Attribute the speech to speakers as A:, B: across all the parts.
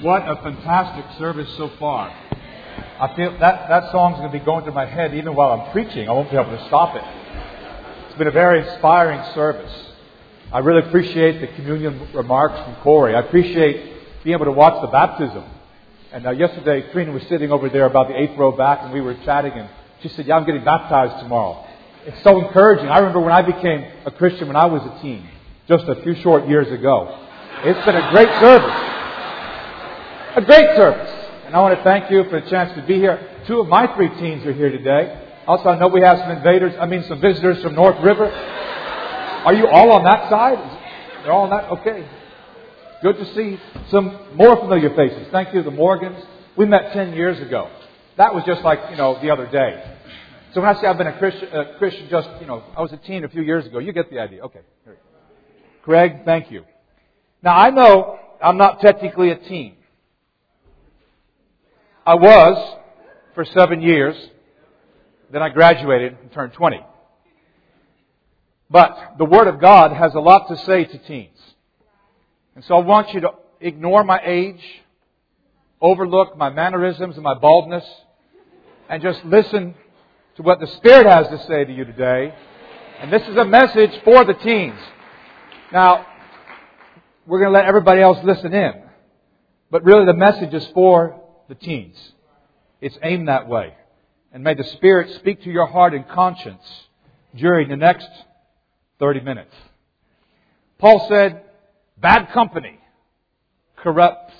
A: What a fantastic service so far. I feel that, that song's going to be going through my head even while I'm preaching. I won't be able to stop it. It's been a very inspiring service. I really appreciate the communion remarks from Corey. I appreciate being able to watch the baptism. And uh, yesterday, Trina was sitting over there about the eighth row back, and we were chatting, and she said, Yeah, I'm getting baptized tomorrow. It's so encouraging. I remember when I became a Christian when I was a teen, just a few short years ago. It's been a great service a great service. And I want to thank you for the chance to be here. Two of my three teams are here today. Also, I know we have some invaders, I mean, some visitors from North River. Are you all on that side? They're all on that? Okay. Good to see some more familiar faces. Thank you, the Morgans. We met 10 years ago. That was just like, you know, the other day. So when I say I've been a Christian, a Christian just, you know, I was a teen a few years ago, you get the idea. Okay. Craig, thank you. Now, I know I'm not technically a teen. I was for seven years. Then I graduated and turned 20. But the Word of God has a lot to say to teens. And so I want you to ignore my age, overlook my mannerisms and my baldness, and just listen to what the Spirit has to say to you today. And this is a message for the teens. Now, we're going to let everybody else listen in. But really the message is for the teens. It's aimed that way. And may the Spirit speak to your heart and conscience during the next 30 minutes. Paul said, bad company corrupts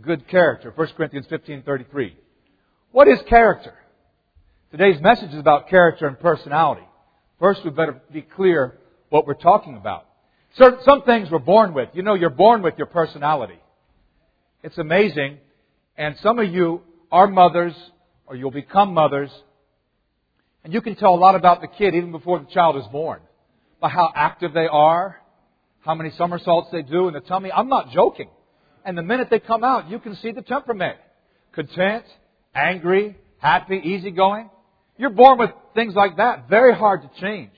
A: good character. 1 Corinthians 15:33. What is character? Today's message is about character and personality. First, we better be clear what we're talking about. Certain, some things we're born with. You know, you're born with your personality. It's amazing and some of you are mothers, or you'll become mothers, and you can tell a lot about the kid even before the child is born. By how active they are, how many somersaults they do in the tummy. I'm not joking. And the minute they come out, you can see the temperament. Content, angry, happy, easygoing. You're born with things like that. Very hard to change.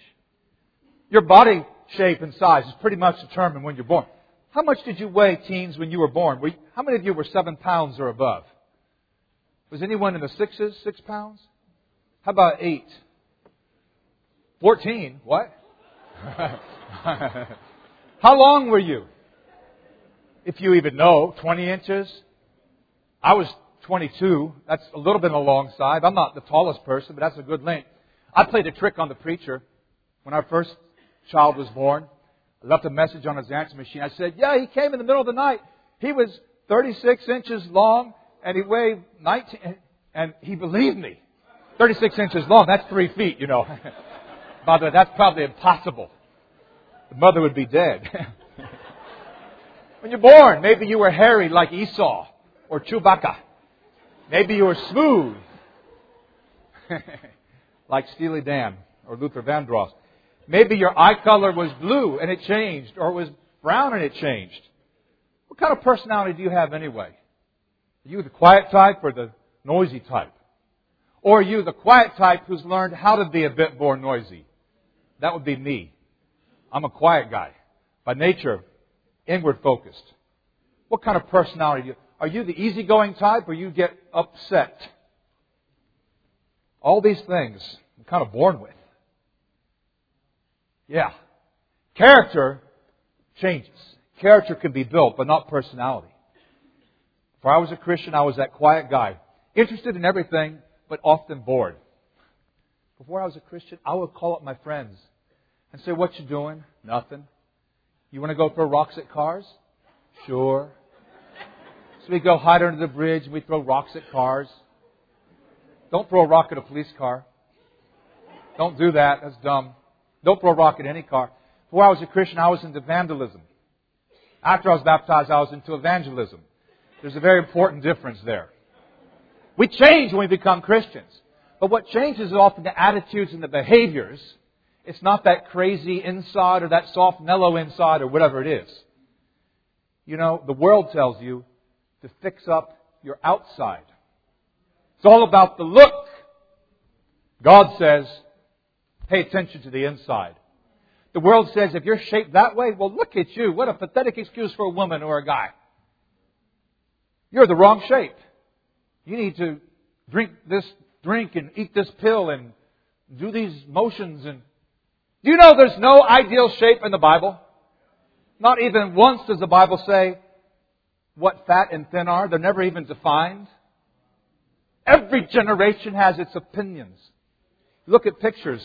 A: Your body shape and size is pretty much determined when you're born. How much did you weigh, teens, when you were born? How many of you were seven pounds or above? Was anyone in the sixes, six pounds? How about eight? Fourteen? What? How long were you? If you even know, 20 inches? I was 22. That's a little bit on the long side. I'm not the tallest person, but that's a good length. I played a trick on the preacher when our first child was born. I left a message on his answer machine. I said, Yeah, he came in the middle of the night. He was 36 inches long and he weighed 19, and he believed me. 36 inches long, that's three feet, you know. By the way, that's probably impossible. The mother would be dead. when you're born, maybe you were hairy like Esau or Chewbacca. Maybe you were smooth like Steely Dan or Luther Vandross. Maybe your eye color was blue and it changed, or it was brown and it changed. What kind of personality do you have anyway? Are you the quiet type or the noisy type? Or are you the quiet type who's learned how to be a bit more noisy? That would be me. I'm a quiet guy. By nature, inward focused. What kind of personality do you are you the easygoing type or you get upset? All these things I'm kind of born with. Yeah. Character changes. Character can be built, but not personality. Before I was a Christian, I was that quiet guy, interested in everything, but often bored. Before I was a Christian, I would call up my friends and say, What you doing? Nothing. You want to go throw rocks at cars? Sure. So we go hide under the bridge and we throw rocks at cars. Don't throw a rock at a police car. Don't do that. That's dumb. Don't throw a rock at any car. Before I was a Christian, I was into vandalism. After I was baptized, I was into evangelism. There's a very important difference there. We change when we become Christians. But what changes is often the attitudes and the behaviors. It's not that crazy inside or that soft, mellow inside or whatever it is. You know, the world tells you to fix up your outside. It's all about the look. God says, Pay attention to the inside. The world says if you're shaped that way, well, look at you. What a pathetic excuse for a woman or a guy. You're the wrong shape. You need to drink this drink and eat this pill and do these motions and do you know there's no ideal shape in the Bible? Not even once does the Bible say what fat and thin are. They're never even defined. Every generation has its opinions. Look at pictures.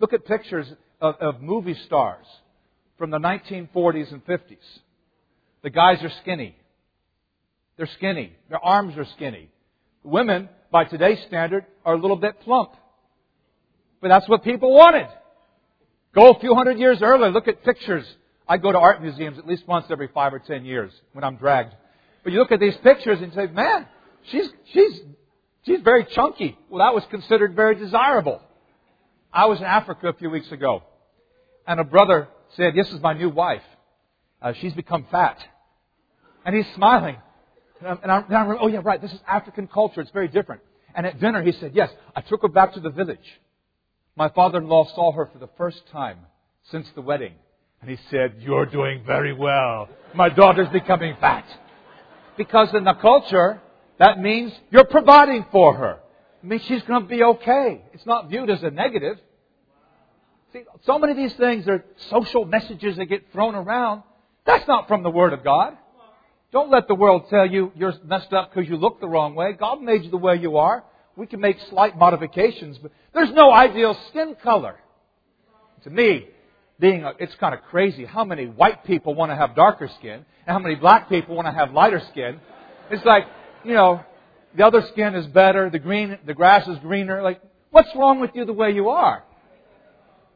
A: Look at pictures of, of movie stars from the 1940s and 50s. The guys are skinny. They're skinny. Their arms are skinny. Women, by today's standard, are a little bit plump. But that's what people wanted. Go a few hundred years earlier, look at pictures. I go to art museums at least once every five or ten years when I'm dragged. But you look at these pictures and say, man, she's, she's, she's very chunky. Well, that was considered very desirable. I was in Africa a few weeks ago, and a brother said, this is my new wife. Uh, she's become fat. And he's smiling. And I'm, and I'm, oh yeah, right, this is African culture. It's very different. And at dinner he said, yes, I took her back to the village. My father-in-law saw her for the first time since the wedding. And he said, You're doing very well. My daughter's becoming fat. Because in the culture, that means you're providing for her. It means she's going to be okay. It's not viewed as a negative. See, so many of these things are social messages that get thrown around. That's not from the Word of God. Don't let the world tell you you're messed up because you look the wrong way. God made you the way you are. We can make slight modifications, but there's no ideal skin color. To me, being a, it's kind of crazy how many white people want to have darker skin and how many black people want to have lighter skin. It's like, you know, the other skin is better, the green, the grass is greener. Like, what's wrong with you the way you are?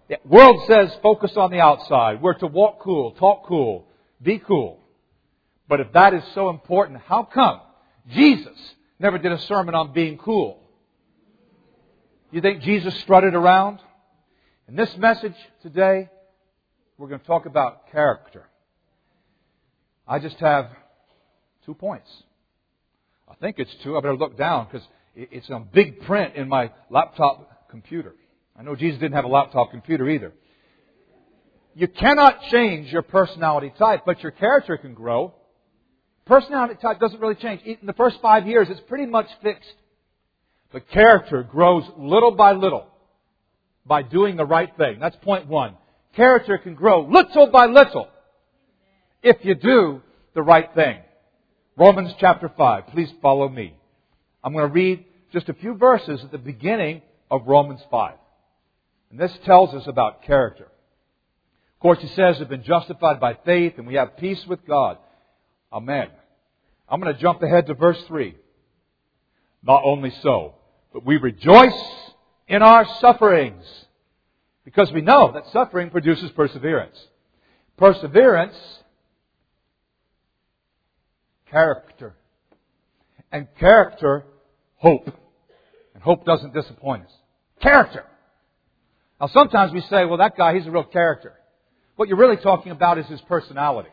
A: The world says focus on the outside. We're to walk cool, talk cool, be cool. But if that is so important, how come Jesus never did a sermon on being cool? You think Jesus strutted around? In this message today, we're going to talk about character. I just have two points. I think it's two. I better look down because it's on big print in my laptop computer. I know Jesus didn't have a laptop computer either. You cannot change your personality type, but your character can grow. Personality type doesn't really change. In the first five years, it's pretty much fixed. But character grows little by little by doing the right thing. That's point one. Character can grow little by little if you do the right thing. Romans chapter 5. Please follow me. I'm going to read just a few verses at the beginning of Romans 5. And this tells us about character. Of course, he says we've been justified by faith and we have peace with God. Amen. I'm going to jump ahead to verse 3. Not only so, but we rejoice in our sufferings because we know that suffering produces perseverance. Perseverance, character. And character, hope. And hope doesn't disappoint us. Character. Now sometimes we say, well, that guy, he's a real character. What you're really talking about is his personality.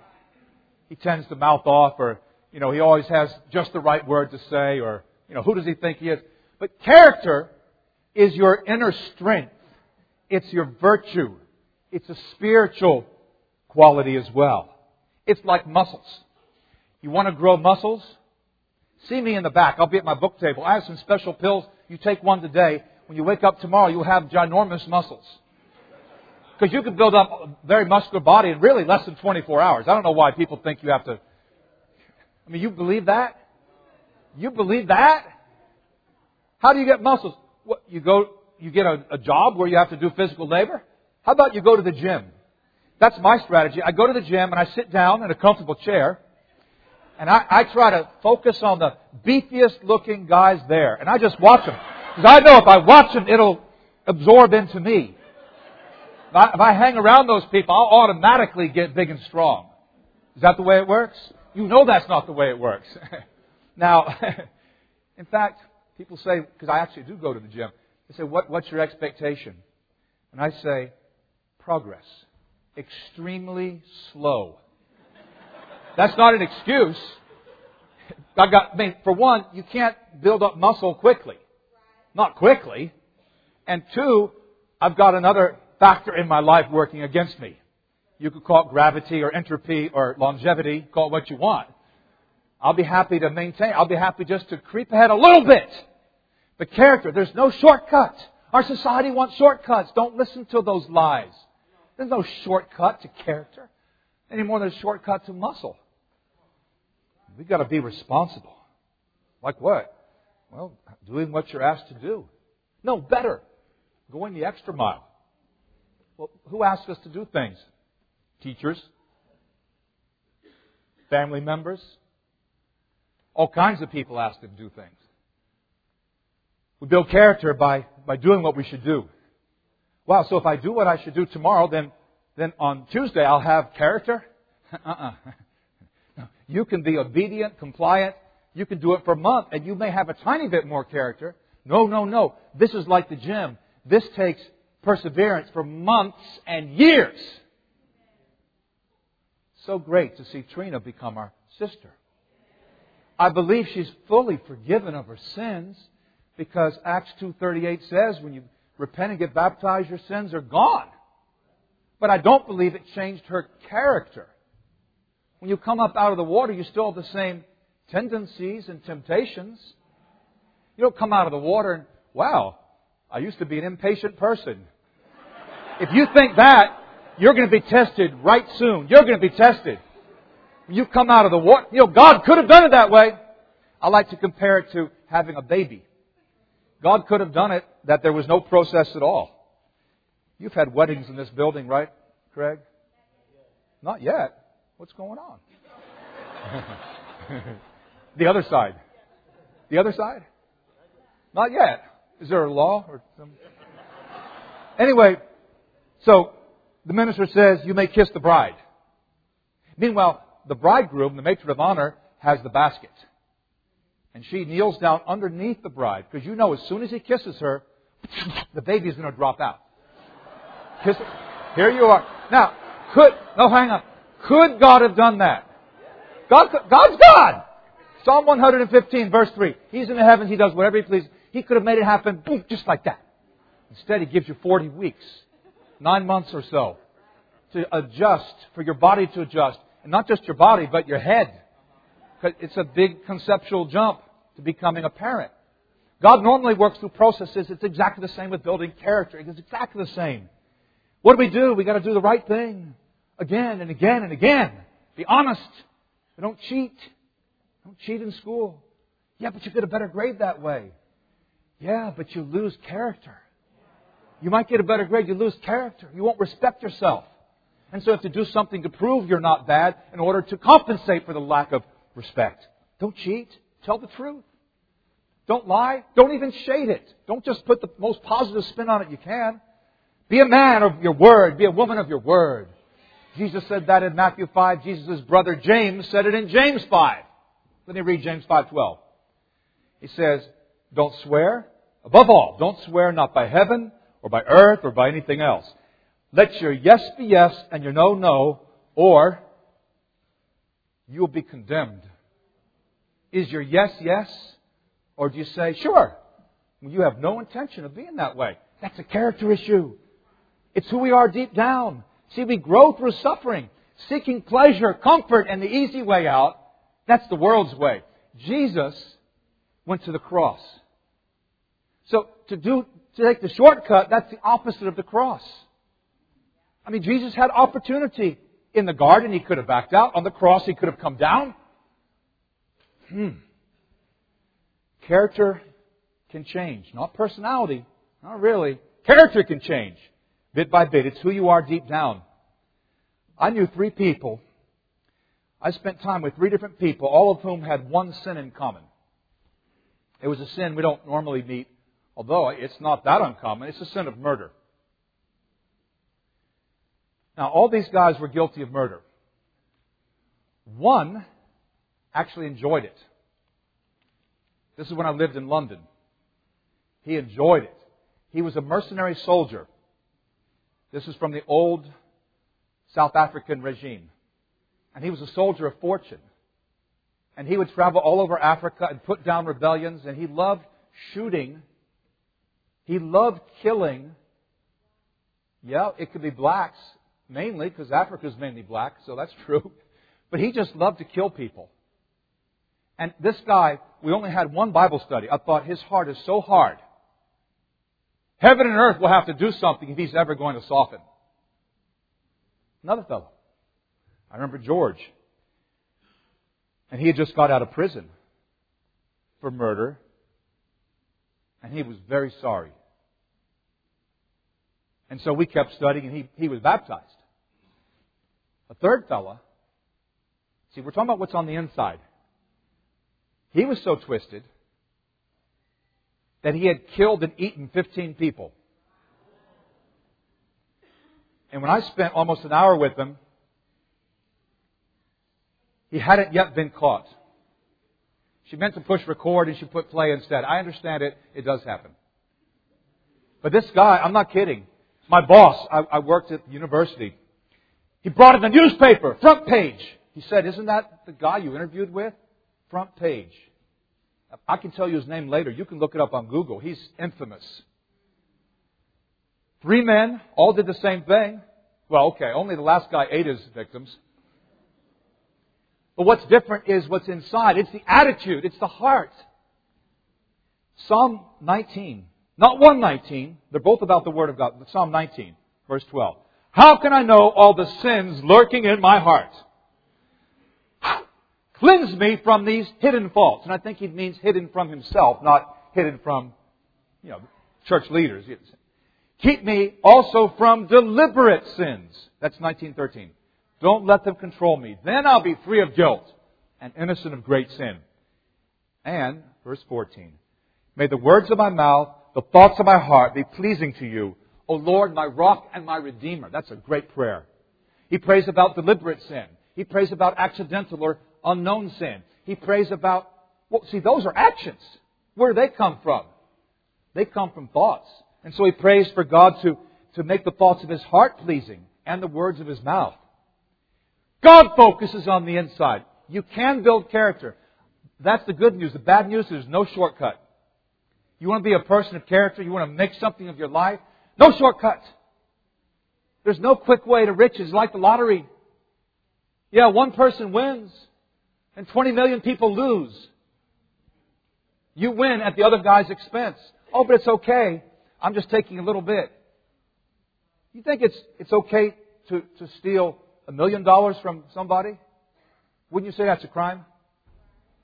A: He tends to mouth off or, you know, he always has just the right word to say or, you know, who does he think he is? But character is your inner strength. It's your virtue. It's a spiritual quality as well. It's like muscles. You want to grow muscles? See me in the back. I'll be at my book table. I have some special pills. You take one today. When you wake up tomorrow, you'll have ginormous muscles. Because you can build up a very muscular body in really less than 24 hours. I don't know why people think you have to. I mean, you believe that? You believe that? How do you get muscles? What, you go, you get a, a job where you have to do physical labor? How about you go to the gym? That's my strategy. I go to the gym and I sit down in a comfortable chair and I, I try to focus on the beefiest looking guys there and I just watch them. Because I know if I watch them, it'll absorb into me. If I, if I hang around those people, I'll automatically get big and strong. Is that the way it works? You know that's not the way it works. now, in fact, People say, because I actually do go to the gym, they say, what, What's your expectation? And I say, Progress. Extremely slow. That's not an excuse. I got, I mean, for one, you can't build up muscle quickly. Not quickly. And two, I've got another factor in my life working against me. You could call it gravity or entropy or longevity, call it what you want. I'll be happy to maintain. I'll be happy just to creep ahead a little bit. But character, there's no shortcut. Our society wants shortcuts. Don't listen to those lies. There's no shortcut to character any more than a shortcut to muscle. We've got to be responsible. Like what? Well, doing what you're asked to do. No, better. Going the extra mile. Well, who asks us to do things? Teachers? Family members? All kinds of people ask us to do things. We build character by, by doing what we should do. Wow, so if I do what I should do tomorrow, then, then on Tuesday I'll have character? uh-uh. You can be obedient, compliant. You can do it for a month, and you may have a tiny bit more character. No, no, no. This is like the gym. This takes perseverance for months and years. So great to see Trina become our sister. I believe she's fully forgiven of her sins because Acts 2:38 says when you repent and get baptized your sins are gone. But I don't believe it changed her character. When you come up out of the water, you still have the same tendencies and temptations. You don't come out of the water and, wow, I used to be an impatient person. If you think that, you're going to be tested right soon. You're going to be tested. You come out of the water, you know, God could have done it that way. I like to compare it to having a baby. God could have done it that there was no process at all. You've had weddings in this building, right, Craig? Not yet. What's going on? the other side. The other side? Not yet. Is there a law or some? Anyway, so the minister says you may kiss the bride. Meanwhile, the bridegroom, the matron of honor, has the basket. And she kneels down underneath the bride because you know as soon as he kisses her, the baby is going to drop out. Kiss her. Here you are. Now, could, no, hang on. Could God have done that? God, God's God. Psalm 115, verse 3. He's in the heavens. He does whatever he pleases. He could have made it happen boom, just like that. Instead, he gives you 40 weeks, nine months or so, to adjust, for your body to adjust. And not just your body, but your head. It's a big conceptual jump to becoming a parent. God normally works through processes. It's exactly the same with building character. It's exactly the same. What do we do? We got to do the right thing again and again and again. Be honest. We don't cheat. Don't cheat in school. Yeah, but you get a better grade that way. Yeah, but you lose character. You might get a better grade, you lose character. You won't respect yourself. And so you have to do something to prove you're not bad in order to compensate for the lack of respect. Don't cheat. Tell the truth. Don't lie. Don't even shade it. Don't just put the most positive spin on it you can. Be a man of your word. Be a woman of your word. Jesus said that in Matthew 5. Jesus' brother James said it in James 5. Let me read James 5:12. He says, "Don't swear. Above all, don't swear not by heaven or by earth or by anything else. Let your yes be yes and your no no, or you will be condemned. Is your yes yes? Or do you say, sure, you have no intention of being that way? That's a character issue. It's who we are deep down. See, we grow through suffering, seeking pleasure, comfort, and the easy way out. That's the world's way. Jesus went to the cross. So to do, to take the shortcut, that's the opposite of the cross. I mean, Jesus had opportunity. In the garden, he could have backed out. On the cross, he could have come down. Hmm. Character can change. Not personality. Not really. Character can change. Bit by bit. It's who you are deep down. I knew three people. I spent time with three different people, all of whom had one sin in common. It was a sin we don't normally meet, although it's not that uncommon. It's a sin of murder. Now, all these guys were guilty of murder. One actually enjoyed it. This is when I lived in London. He enjoyed it. He was a mercenary soldier. This is from the old South African regime. And he was a soldier of fortune. And he would travel all over Africa and put down rebellions, and he loved shooting. He loved killing. Yeah, it could be blacks mainly, because Africa is mainly black, so that's true. But he just loved to kill people. And this guy, we only had one Bible study. I thought his heart is so hard. Heaven and earth will have to do something if he's ever going to soften. Another fellow. I remember George. And he had just got out of prison for murder. And he was very sorry. And so we kept studying and he, he was baptized. A third fella, see, we're talking about what's on the inside. He was so twisted that he had killed and eaten 15 people. And when I spent almost an hour with him, he hadn't yet been caught. She meant to push record and she put play instead. I understand it. It does happen. But this guy, I'm not kidding. My boss, I, I worked at the university. He brought in the newspaper, front page. He said, Isn't that the guy you interviewed with? Front page. I can tell you his name later. You can look it up on Google. He's infamous. Three men, all did the same thing. Well, okay, only the last guy ate his victims. But what's different is what's inside. It's the attitude, it's the heart. Psalm 19, not 119, they're both about the Word of God. But Psalm 19, verse 12. How can I know all the sins lurking in my heart? Cleanse me from these hidden faults. And I think he means hidden from himself, not hidden from, you know, church leaders. Keep me also from deliberate sins. That's 1913. Don't let them control me. Then I'll be free of guilt and innocent of great sin. And, verse 14, may the words of my mouth, the thoughts of my heart be pleasing to you, O Lord, my rock and my redeemer. That's a great prayer. He prays about deliberate sin. He prays about accidental or unknown sin. He prays about, well, see, those are actions. Where do they come from? They come from thoughts. And so he prays for God to, to make the thoughts of his heart pleasing and the words of his mouth. God focuses on the inside. You can build character. That's the good news. The bad news is there's no shortcut. You want to be a person of character? You want to make something of your life? No shortcut. There's no quick way to riches like the lottery. Yeah, one person wins and 20 million people lose. You win at the other guy's expense. Oh, but it's okay. I'm just taking a little bit. You think it's, it's okay to, to steal a million dollars from somebody? Wouldn't you say that's a crime?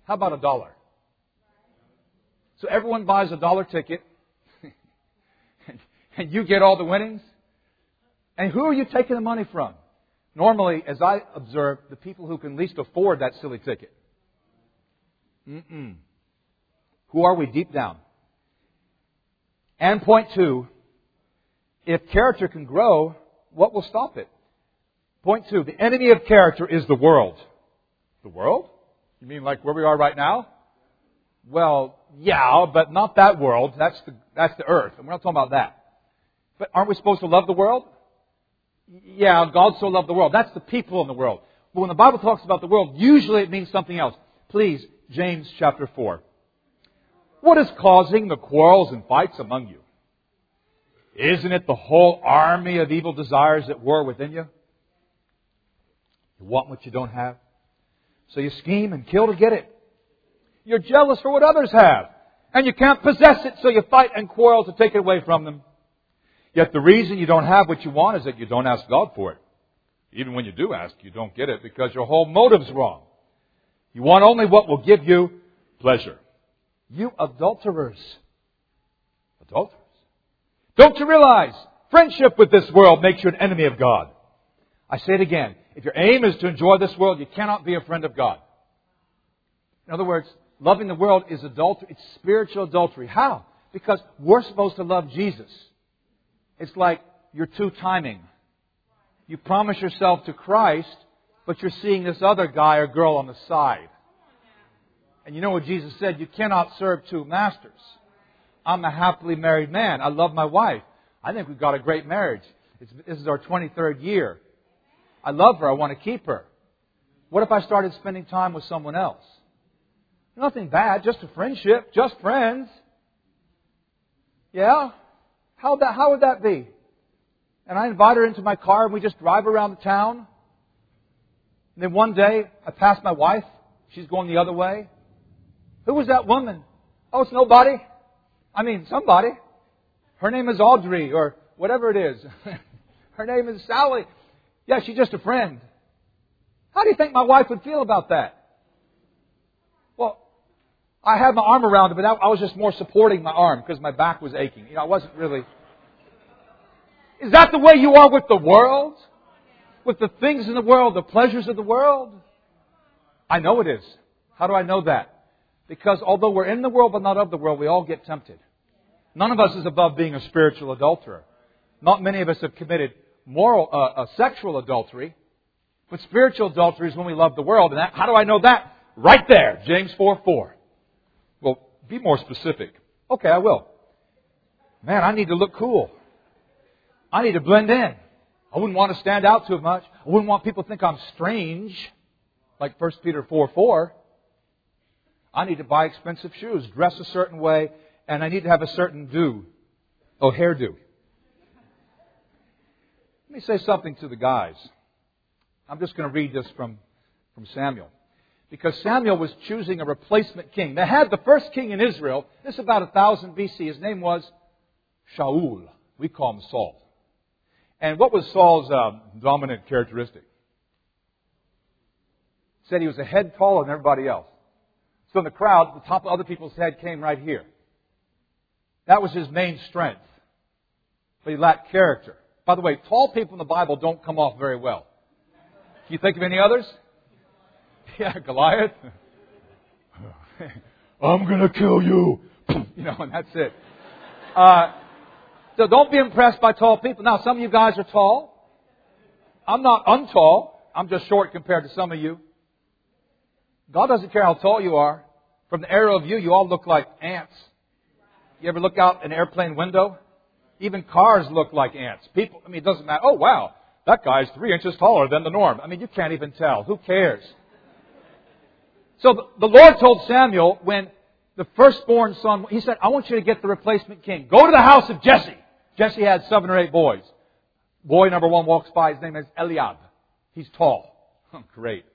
A: How about a dollar? So everyone buys a dollar ticket, and you get all the winnings? And who are you taking the money from? Normally, as I observe, the people who can least afford that silly ticket. Mm-mm. Who are we deep down? And point two, if character can grow, what will stop it? Point two, the enemy of character is the world. The world? You mean like where we are right now? Well, yeah, but not that world. That's the, that's the earth. And we're not talking about that. But aren't we supposed to love the world? Yeah, God so loved the world. That's the people in the world. But when the Bible talks about the world, usually it means something else. Please, James chapter 4. What is causing the quarrels and fights among you? Isn't it the whole army of evil desires at war within you? You want what you don't have. So you scheme and kill to get it. You're jealous for what others have. And you can't possess it, so you fight and quarrel to take it away from them. Yet the reason you don't have what you want is that you don't ask God for it. Even when you do ask, you don't get it because your whole motive's wrong. You want only what will give you pleasure. You adulterers. Adulterers. Don't you realize friendship with this world makes you an enemy of God? I say it again. If your aim is to enjoy this world, you cannot be a friend of God. In other words, loving the world is adultery. It's spiritual adultery. How? Because we're supposed to love Jesus. It's like you're two timing. You promise yourself to Christ, but you're seeing this other guy or girl on the side. And you know what Jesus said? You cannot serve two masters. I'm a happily married man. I love my wife. I think we've got a great marriage. It's, this is our 23rd year. I love her. I want to keep her. What if I started spending time with someone else? Nothing bad, just a friendship, just friends. Yeah? How, that, how would that be? And I invite her into my car and we just drive around the town. And then one day I pass my wife. She's going the other way. Who was that woman? Oh, it's nobody. I mean, somebody. Her name is Audrey or whatever it is. Her name is Sally. Yeah, she's just a friend. How do you think my wife would feel about that? Well, I had my arm around her, but I was just more supporting my arm because my back was aching. You know, I wasn't really. Is that the way you are with the world? With the things in the world, the pleasures of the world? I know it is. How do I know that? Because although we're in the world but not of the world, we all get tempted. None of us is above being a spiritual adulterer. Not many of us have committed moral, uh, uh, sexual adultery, but spiritual adultery is when we love the world. And that, how do I know that? Right there, James 4 4. Well, be more specific. Okay, I will. Man, I need to look cool. I need to blend in. I wouldn't want to stand out too much. I wouldn't want people to think I'm strange, like 1 Peter 4 4. I need to buy expensive shoes, dress a certain way, and I need to have a certain do. Oh, hairdo. Let me say something to the guys. I'm just going to read this from, from Samuel. Because Samuel was choosing a replacement king. They had the first king in Israel. This is about 1000 BC. His name was Shaul. We call him Saul. And what was Saul's uh, dominant characteristic? Said he was a head taller than everybody else. So in the crowd, the top of other people's head came right here. That was his main strength. But he lacked character. By the way, tall people in the Bible don't come off very well. Can you think of any others? Yeah, Goliath. I'm going to kill you. you know, and that's it. Uh, so don't be impressed by tall people. Now, some of you guys are tall. I'm not untall. I'm just short compared to some of you. God doesn't care how tall you are. From the aerial view, you all look like ants. You ever look out an airplane window? Even cars look like ants. People, I mean, it doesn't matter. Oh, wow, that guy's three inches taller than the norm. I mean, you can't even tell. Who cares? So the, Lord told Samuel when the firstborn son, he said, I want you to get the replacement king. Go to the house of Jesse. Jesse had seven or eight boys. Boy number one walks by. His name is Eliab. He's tall. Great.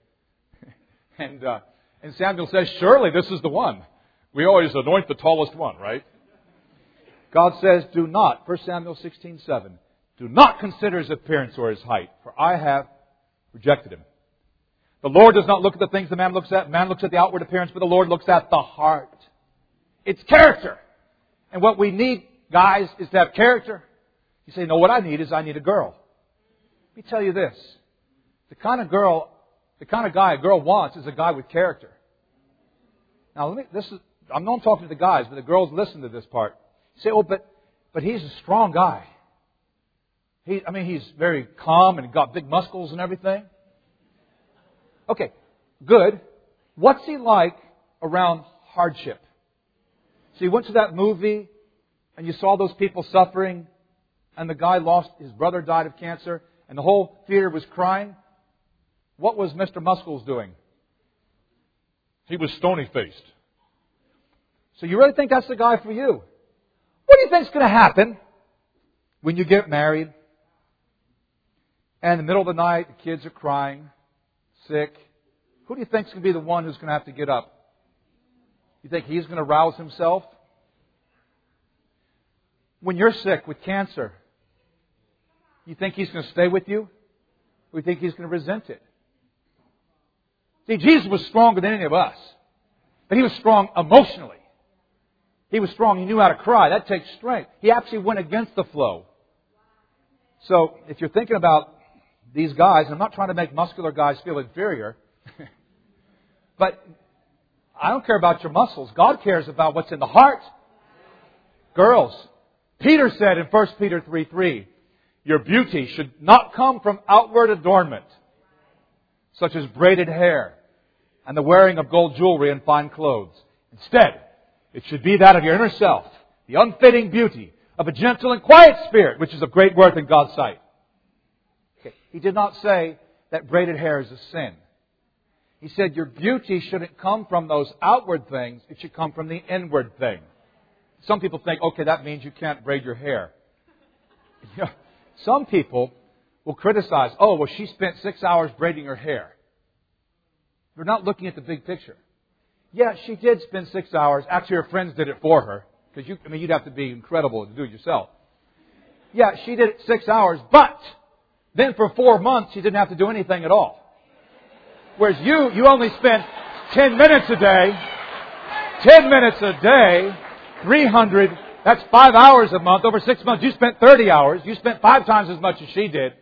A: and, uh, and Samuel says, surely this is the one. We always anoint the tallest one, right? God says, do not, 1 Samuel 16, 7, do not consider his appearance or his height, for I have rejected him. The Lord does not look at the things the man looks at. Man looks at the outward appearance, but the Lord looks at the heart. It's character. And what we need, guys, is to have character. You say, no, what I need is I need a girl. Let me tell you this. The kind of girl, the kind of guy a girl wants is a guy with character. Now, let me, this is, I'm not talking to the guys, but the girls listen to this part. Say, oh, but, but he's a strong guy. He, I mean, he's very calm and got big muscles and everything. Okay, good. What's he like around hardship? So you went to that movie and you saw those people suffering and the guy lost, his brother died of cancer and the whole theater was crying. What was Mr. Muscles doing? He was stony faced. So you really think that's the guy for you? What do you think's going to happen when you get married? And in the middle of the night, the kids are crying, sick. Who do you think's going to be the one who's going to have to get up? You think he's going to rouse himself? When you're sick with cancer, you think he's going to stay with you? Or you think he's going to resent it? See, Jesus was stronger than any of us. But he was strong emotionally. He was strong. He knew how to cry. That takes strength. He actually went against the flow. So, if you're thinking about these guys, and I'm not trying to make muscular guys feel inferior, but I don't care about your muscles. God cares about what's in the heart. Girls, Peter said in 1 Peter 3 3, your beauty should not come from outward adornment, such as braided hair and the wearing of gold jewelry and fine clothes. Instead, it should be that of your inner self, the unfitting beauty of a gentle and quiet spirit, which is of great worth in God's sight. Okay. He did not say that braided hair is a sin. He said your beauty shouldn't come from those outward things, it should come from the inward thing. Some people think, okay, that means you can't braid your hair. Some people will criticize, oh, well, she spent six hours braiding her hair. They're not looking at the big picture. Yeah, she did spend six hours. Actually, her friends did it for her. Because you, I mean, you'd have to be incredible to do it yourself. Yeah, she did it six hours, but then for four months she didn't have to do anything at all. Whereas you, you only spent 10 minutes a day, 10 minutes a day, 300, that's five hours a month. Over six months, you spent 30 hours. You spent five times as much as she did.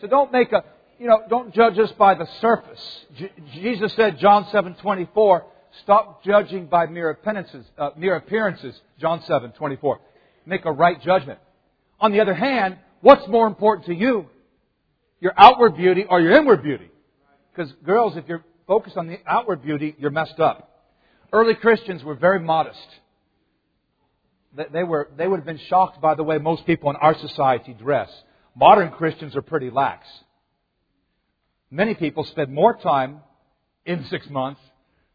A: So don't make a, you know, don't judge us by the surface. J- Jesus said, John 7, 24, stop judging by mere appearances, uh, mere appearances. John 7, 24. Make a right judgment. On the other hand, what's more important to you? Your outward beauty or your inward beauty? Because girls, if you're focused on the outward beauty, you're messed up. Early Christians were very modest. They, were, they would have been shocked by the way most people in our society dress. Modern Christians are pretty lax. Many people spend more time in six months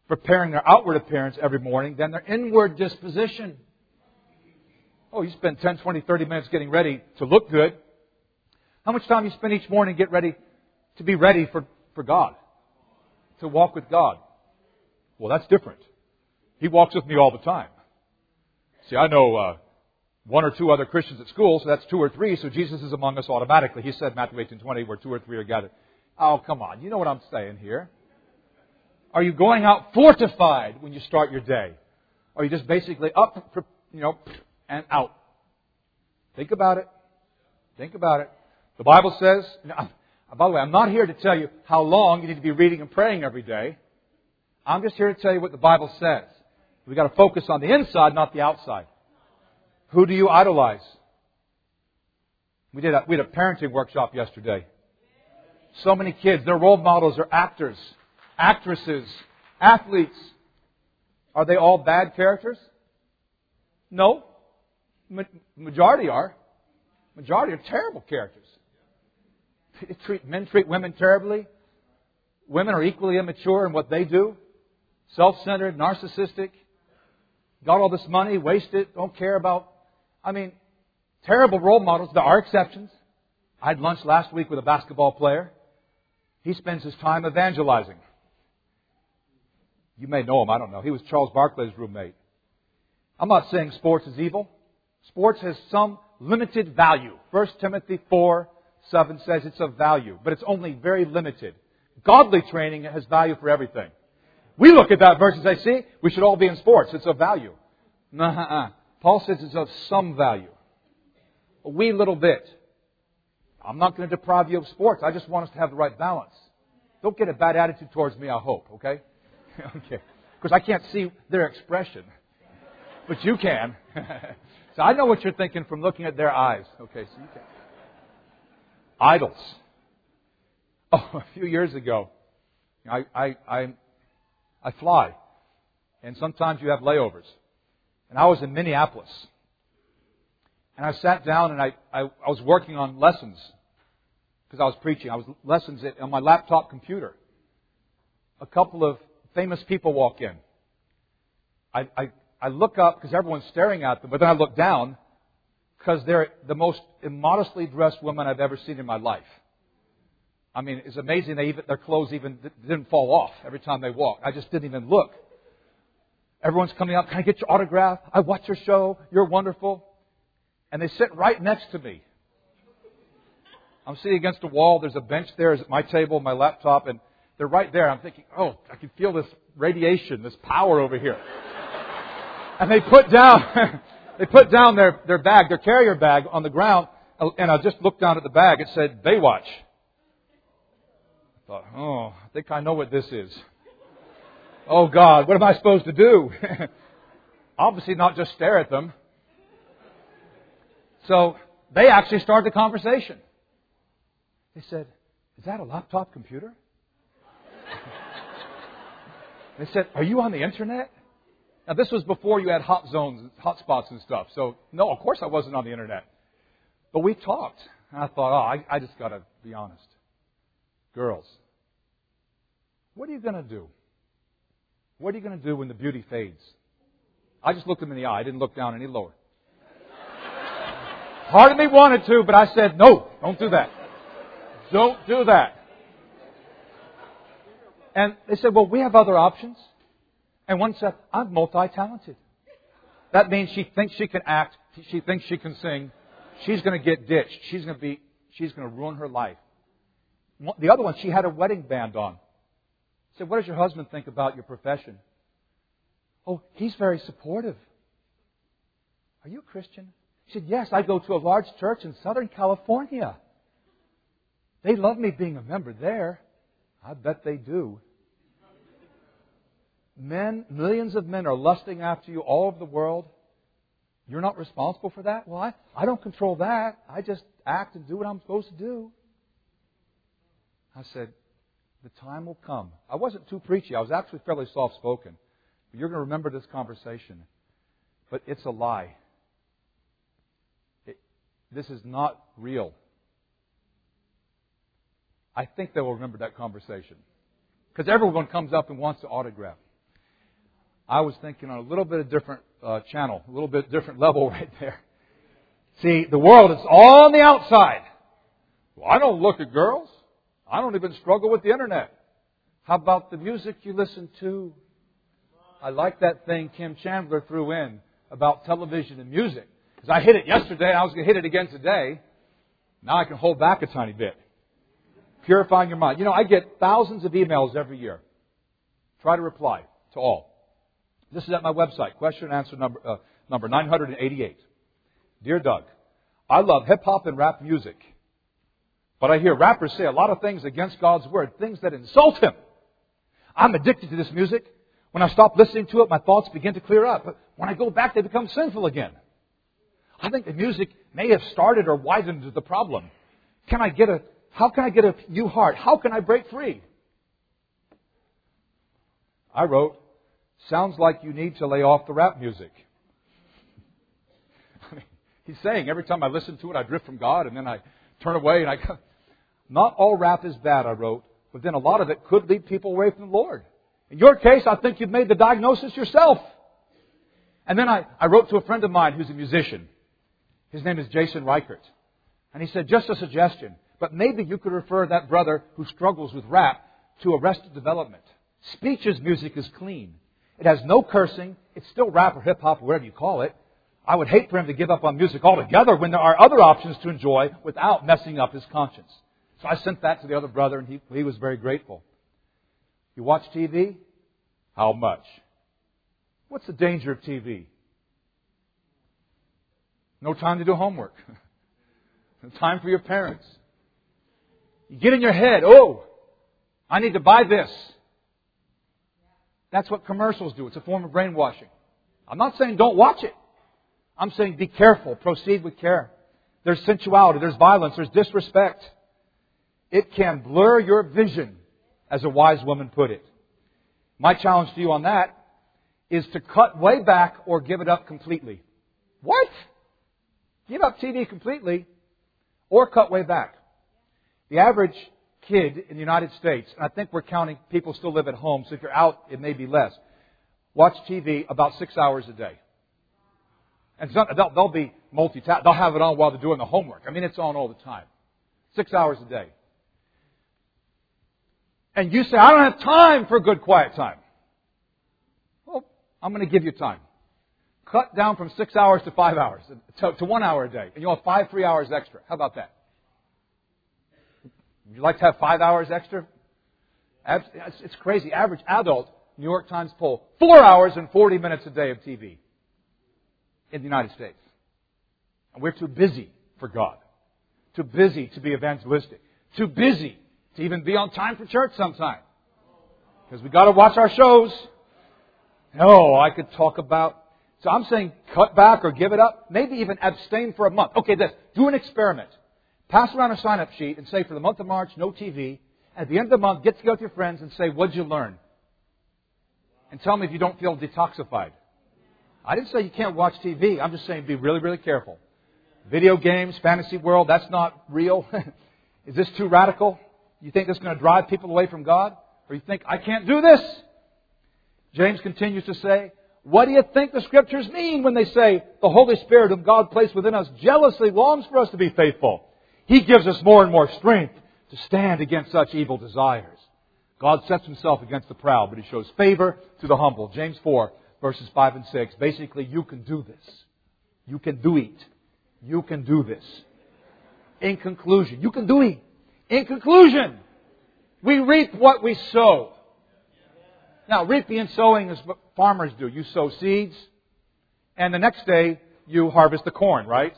A: preparing their outward appearance every morning than their inward disposition. Oh, you spend 10, 20, 30 minutes getting ready to look good. How much time you spend each morning get ready to be ready for, for God? To walk with God? Well, that's different. He walks with me all the time. See, I know uh, one or two other Christians at school, so that's two or three, so Jesus is among us automatically. He said, Matthew 18, 20, where two or three are gathered. Oh, come on. You know what I'm saying here. Are you going out fortified when you start your day? Or are you just basically up, you know, and out? Think about it. Think about it. The Bible says, by the way, I'm not here to tell you how long you need to be reading and praying every day. I'm just here to tell you what the Bible says. We've got to focus on the inside, not the outside. Who do you idolize? We did a, we had a parenting workshop yesterday. So many kids, their role models are actors, actresses, athletes. Are they all bad characters? No. Majority are. Majority are terrible characters. Treat, men treat women terribly. Women are equally immature in what they do. Self-centered, narcissistic. Got all this money, waste it, don't care about. I mean, terrible role models. There are exceptions. I had lunch last week with a basketball player. He spends his time evangelizing. You may know him, I don't know. He was Charles Barkley's roommate. I'm not saying sports is evil. Sports has some limited value. 1 Timothy 4, 7 says it's of value, but it's only very limited. Godly training has value for everything. We look at that verse and say, see, we should all be in sports. It's of value. Nah, Paul says it's of some value. A wee little bit. I'm not going to deprive you of sports. I just want us to have the right balance. Don't get a bad attitude towards me, I hope, okay? okay. Because I can't see their expression. But you can. so I know what you're thinking from looking at their eyes. Okay, so you can. Idols. Oh, a few years ago, I, I, I I fly. And sometimes you have layovers. And I was in Minneapolis. And I sat down and I, I, I was working on lessons because I was preaching. I was lessons on my laptop computer. A couple of famous people walk in. I, I, I look up because everyone's staring at them, but then I look down because they're the most immodestly dressed women I've ever seen in my life. I mean, it's amazing they even, their clothes even didn't fall off every time they walked. I just didn't even look. Everyone's coming up. Can I get your autograph? I watch your show. You're wonderful. And they sit right next to me. I'm sitting against a wall. There's a bench there. at my table, my laptop, and they're right there. I'm thinking, oh, I can feel this radiation, this power over here. and they put down, they put down their, their bag, their carrier bag on the ground, uh, and I just looked down at the bag. It said Baywatch I thought, oh, I think I know what this is. Oh God, what am I supposed to do? Obviously not just stare at them. So they actually started the conversation. They said, is that a laptop computer? They said, are you on the internet? Now this was before you had hot zones, hot spots and stuff. So no, of course I wasn't on the internet. But we talked. And I thought, oh, I, I just gotta be honest. Girls, what are you going to do? What are you going to do when the beauty fades? I just looked him in the eye. I didn't look down any lower. Part of me wanted to, but I said, no, don't do that. Don't do that. And they said, well, we have other options. And one said, I'm multi-talented. That means she thinks she can act, she thinks she can sing. She's going to get ditched. She's going to be, she's going to ruin her life. The other one, she had a wedding band on. I said, what does your husband think about your profession? Oh, he's very supportive. Are you a Christian? She said, Yes, I go to a large church in Southern California. They love me being a member there. I bet they do. Men, millions of men are lusting after you all over the world. You're not responsible for that? Well, I, I don't control that. I just act and do what I'm supposed to do. I said, The time will come. I wasn't too preachy. I was actually fairly soft spoken. But you're going to remember this conversation. But it's a lie. It, this is not real. I think they will remember that conversation. Because everyone comes up and wants to autograph. I was thinking on a little bit of different uh, channel, a little bit different level right there. See, the world is all on the outside. Well, I don't look at girls. I don't even struggle with the internet. How about the music you listen to? I like that thing Kim Chandler threw in about television and music. Because I hit it yesterday and I was going to hit it again today. Now I can hold back a tiny bit. Purifying your mind. You know, I get thousands of emails every year. Try to reply to all. This is at my website, question and answer number, uh, number 988. Dear Doug, I love hip hop and rap music. But I hear rappers say a lot of things against God's word, things that insult Him. I'm addicted to this music. When I stop listening to it, my thoughts begin to clear up. But when I go back, they become sinful again. I think the music may have started or widened the problem. Can I get a, how can I get a new heart? How can I break free? I wrote, sounds like you need to lay off the rap music. I mean, he's saying every time I listen to it, I drift from God and then I turn away and I go, not all rap is bad, I wrote, but then a lot of it could lead people away from the Lord. In your case, I think you've made the diagnosis yourself. And then I, I wrote to a friend of mine who's a musician. His name is Jason Reichert. And he said, just a suggestion, but maybe you could refer that brother who struggles with rap to Arrested Development. Speech's music is clean. It has no cursing. It's still rap or hip hop or whatever you call it. I would hate for him to give up on music altogether when there are other options to enjoy without messing up his conscience. So I sent that to the other brother, and he, he was very grateful. You watch TV? How much? What's the danger of TV? No time to do homework. time for your parents. You get in your head, oh, I need to buy this. That's what commercials do. It's a form of brainwashing. I'm not saying don't watch it. I'm saying be careful. Proceed with care. There's sensuality. There's violence. There's disrespect. It can blur your vision, as a wise woman put it. My challenge to you on that is to cut way back or give it up completely. What? Give up TV completely or cut way back. The average kid in the United States, and I think we're counting people still live at home, so if you're out, it may be less, watch TV about six hours a day. And they'll, they'll be multitask. They'll have it on while they're doing the homework. I mean, it's on all the time. Six hours a day. And you say, I don't have time for a good quiet time. Well, I'm going to give you time. Cut down from six hours to five hours, to, to one hour a day. And you'll have five free hours extra. How about that? Would you like to have five hours extra? It's crazy. Average adult, New York Times poll, four hours and 40 minutes a day of TV in the United States. And we're too busy for God. Too busy to be evangelistic. Too busy to even be on time for church sometime. Because we gotta watch our shows. No, I could talk about so I'm saying cut back or give it up. Maybe even abstain for a month. Okay, this. Do an experiment. Pass around a sign up sheet and say for the month of March, no TV. At the end of the month, get together with your friends and say, what'd you learn? And tell me if you don't feel detoxified. I didn't say you can't watch TV. I'm just saying be really, really careful. Video games, fantasy world, that's not real. Is this too radical? You think this is going to drive people away from God? Or you think, I can't do this? James continues to say, what do you think the scriptures mean when they say the Holy Spirit whom God placed within us jealously longs for us to be faithful? He gives us more and more strength to stand against such evil desires. God sets himself against the proud, but he shows favor to the humble. James 4, verses 5 and 6. Basically, you can do this. You can do it. You can do this. In conclusion, you can do it. In conclusion, we reap what we sow. Now, reaping and sowing is what farmers do. You sow seeds, and the next day you harvest the corn, right?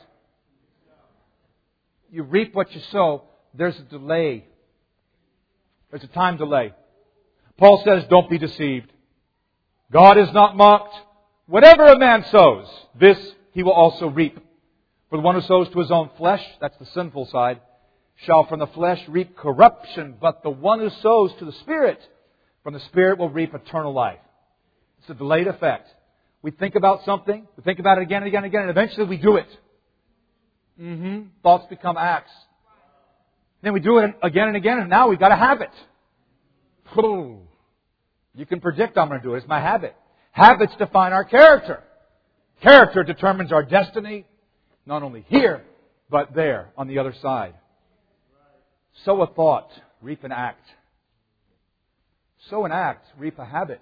A: You reap what you sow. There's a delay. There's a time delay. Paul says, don't be deceived. God is not mocked. Whatever a man sows, this he will also reap. For the one who sows to his own flesh, that's the sinful side, shall from the flesh reap corruption, but the one who sows to the Spirit, from the Spirit will reap eternal life. It's a delayed effect. We think about something, we think about it again and again and again, and eventually we do it. Mm-hmm. Thoughts become acts. Then we do it again and again, and now we've got a habit. You can predict I'm going to do it. It's my habit. Habits define our character. Character determines our destiny, not only here, but there, on the other side. Sow a thought, reap an act. Sow an act, reap a habit.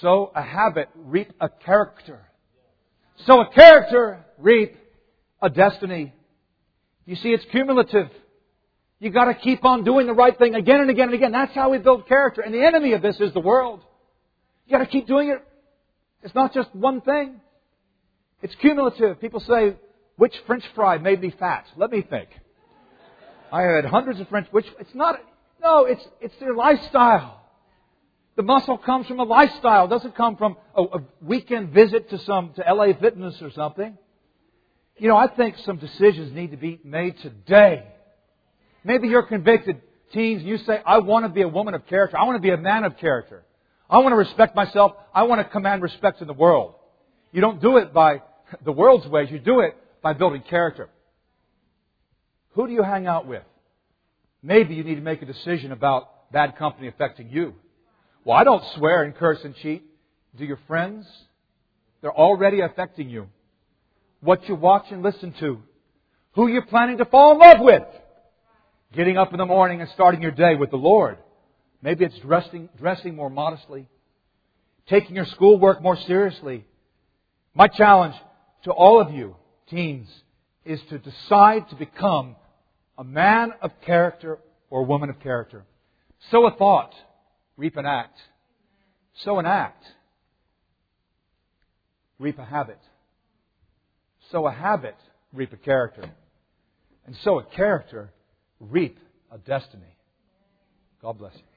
A: Sow a habit, reap a character. Sow a character, reap a destiny. You see, it's cumulative. You gotta keep on doing the right thing again and again and again. That's how we build character. And the enemy of this is the world. You gotta keep doing it. It's not just one thing. It's cumulative. People say, which French fry made me fat? Let me think. I had hundreds of French, which, it's not, no, it's, it's their lifestyle. The muscle comes from a lifestyle. It doesn't come from a, a weekend visit to some, to LA Fitness or something. You know, I think some decisions need to be made today. Maybe you're convicted teens and you say, I want to be a woman of character. I want to be a man of character. I want to respect myself. I want to command respect in the world. You don't do it by the world's ways. You do it by building character. Who do you hang out with? Maybe you need to make a decision about bad company affecting you. Well, I don't swear and curse and cheat. Do your friends? They're already affecting you. What you watch and listen to. Who you're planning to fall in love with. Getting up in the morning and starting your day with the Lord. Maybe it's dressing, dressing more modestly. Taking your schoolwork more seriously. My challenge to all of you, teens, is to decide to become a man of character or a woman of character. Sow a thought, reap an act. Sow an act, reap a habit. Sow a habit, reap a character. And sow a character, reap a destiny. God bless you.